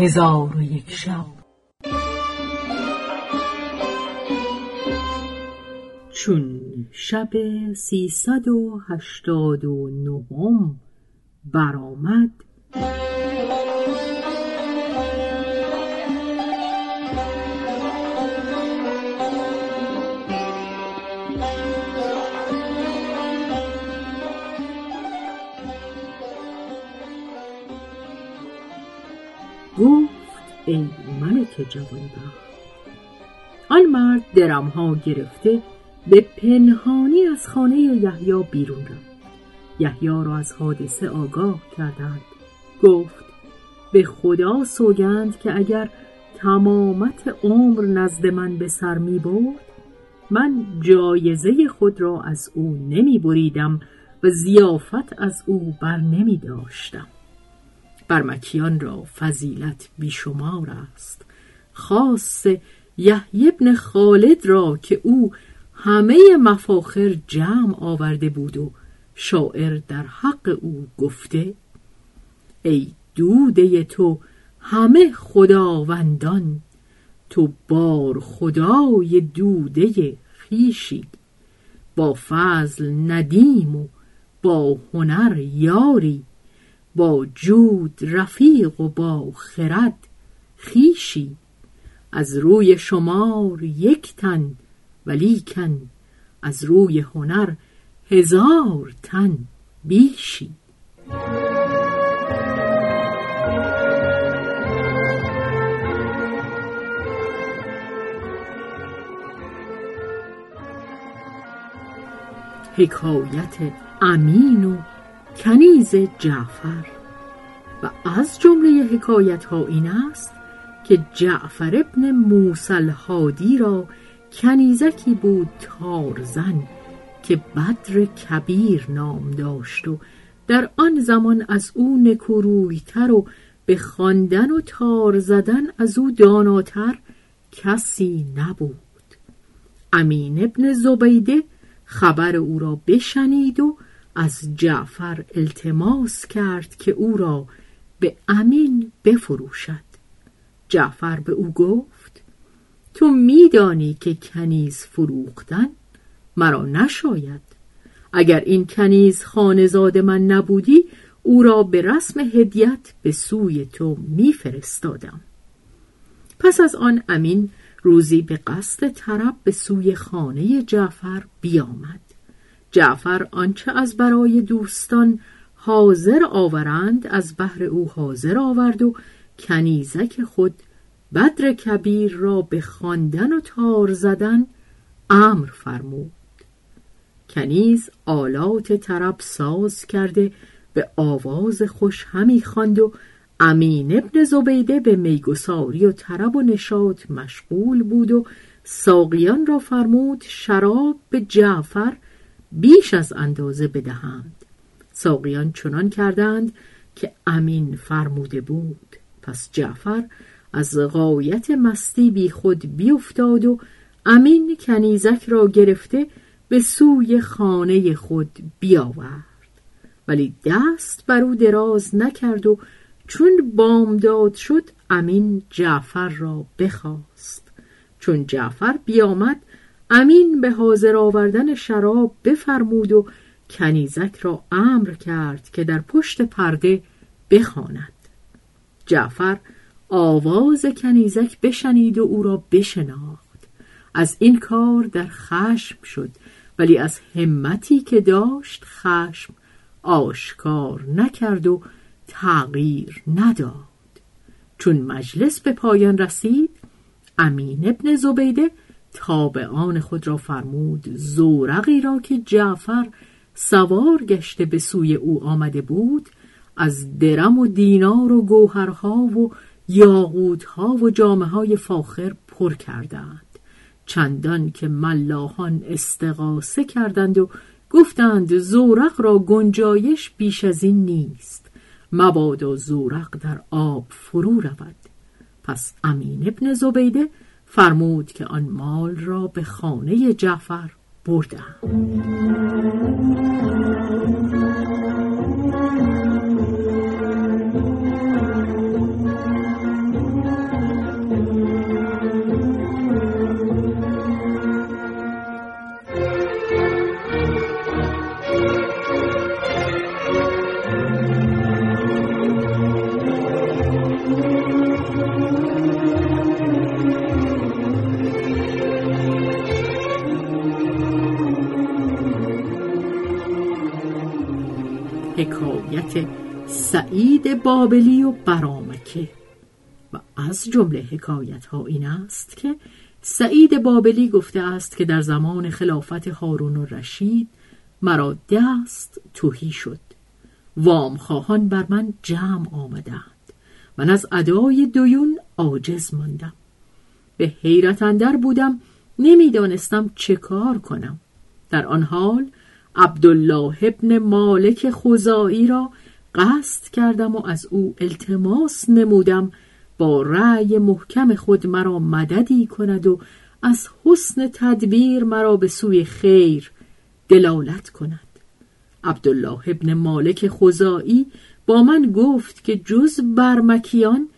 هزار و یک شب. چون شب سیصد و هشتاد و نهم برآمد. ای ملک جوانبخت. آن مرد درمها گرفته به پنهانی از خانه یحیی بیرون رفت. یحیی را از حادثه آگاه کردند. گفت به خدا سوگند که اگر تمامت عمر نزد من به سر می برد من جایزه خود را از او نمی بریدم و زیافت از او بر نمی داشتم. برمکیان را فضیلت بیشمار است. خاص یحیی ابن خالد را که او همه مفاخر جمع آورده بود و شاعر در حق او گفته ای دوده تو همه خداوندان تو بار خدای دوده خیشی با فضل ندیم و با هنر یاری. با جود رفیق و با خرد خیشی از روی شمار یک تن ولیکن از روی هنر هزار تن بیشی. حکایت امین و کنیز جعفر. و از جمله حکایت ها این است که جعفر ابن موسل هادی را کنیزکی بود تارزن که بدر کبیر نام داشت و در آن زمان از او نکورویتر و به خواندن و تار زدن از او داناتر کسی نبود. امین ابن زبیده خبر او را بشنید و از جعفر التماس کرد که او را به امین بفروشد. جعفر به او گفت تو میدانی که کنیز فروختن مرا نشاید. اگر این کنیز خانزاد من نبودی او را به رسم هدیت به سوی تو میفرستادم. پس از آن امین روزی به قصد طرب به سوی خانه جعفر بیامد. جعفر آنچه از برای دوستان حاضر آورند از بهر او حاضر آورد و کنیزک خود بدر کبیر را به خواندن و تار زدن امر فرمود. کنیز آلات طرب ساز کرده به آواز خوش همی خواند و امین ابن زبیده به میگساری و طرب و نشاط مشغول بود و ساقیان را فرمود شراب به جعفر بیش از اندازه بدهند. ساقیان چنان کردند که امین فرموده بود. پس جعفر از غایت مستی بی خود بیفتاد و امین کنیزک را گرفته به سوی خانه خود بیاورد. ولی دست بر او دراز نکرد و چون بامداد شد امین جعفر را بخواست. چون جعفر بیامد امین به حاضر آوردن شراب بفرمود و کنیزک را امر کرد که در پشت پرده بخواند. جعفر آواز کنیزک بشنید و او را بشناخت. از این کار در خشم شد ولی از همتی که داشت خشم آشکار نکرد و تغییر نداد. چون مجلس به پایان رسید امین ابن زبیده تابعان خود را فرمود زورقی را که جعفر سوار گشته به سوی او آمده بود از درم و دینار و گوهرها و یاقوتها و جامعه های فاخر پر کردند. چندان که ملاحان استقاسه کردند و گفتند زورق را گنجایش بیش از این نیست. مبادا زورق در آب فرو رود. پس امین ابن زبیده فرمود که آن مال را به خانه جعفر بردم حکایت سعید بابلی و برامکه. و از جمله حکایت ها این است که سعید بابلی گفته است که در زمان خلافت هارون و رشید مرا دست توهی شد. وام خواهان بر من جمع آمدند من از ادای دویون عاجز ماندم. به حیرت اندر بودم نمی‌دانستم چه کار کنم. در آن حال عبدالله ابن مالک خزائی را قصد کردم و از او التماس نمودم با رأی محکم خود مرا مددی کند و از حسن تدبیر مرا به سوی خیر دلالت کند. عبدالله ابن مالک خزائی با من گفت که جز برمکیان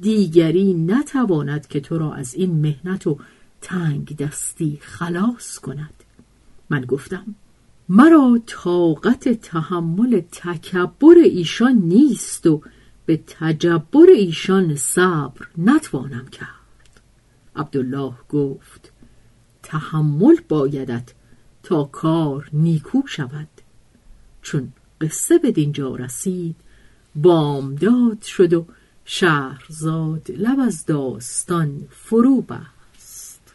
دیگری نتواند که تو را از این مهنت و تنگ دستی خلاص کند. من گفتم مرا طاقت تحمل تکبر ایشان نیست و به تجبر ایشان صبر نتوانم کرد. عبدالله گفت تحمل بایدت تا کار نیکو شود. چون قصه به دینجا رسید بامداد شد و شهرزاد لب از داستان فرو بست.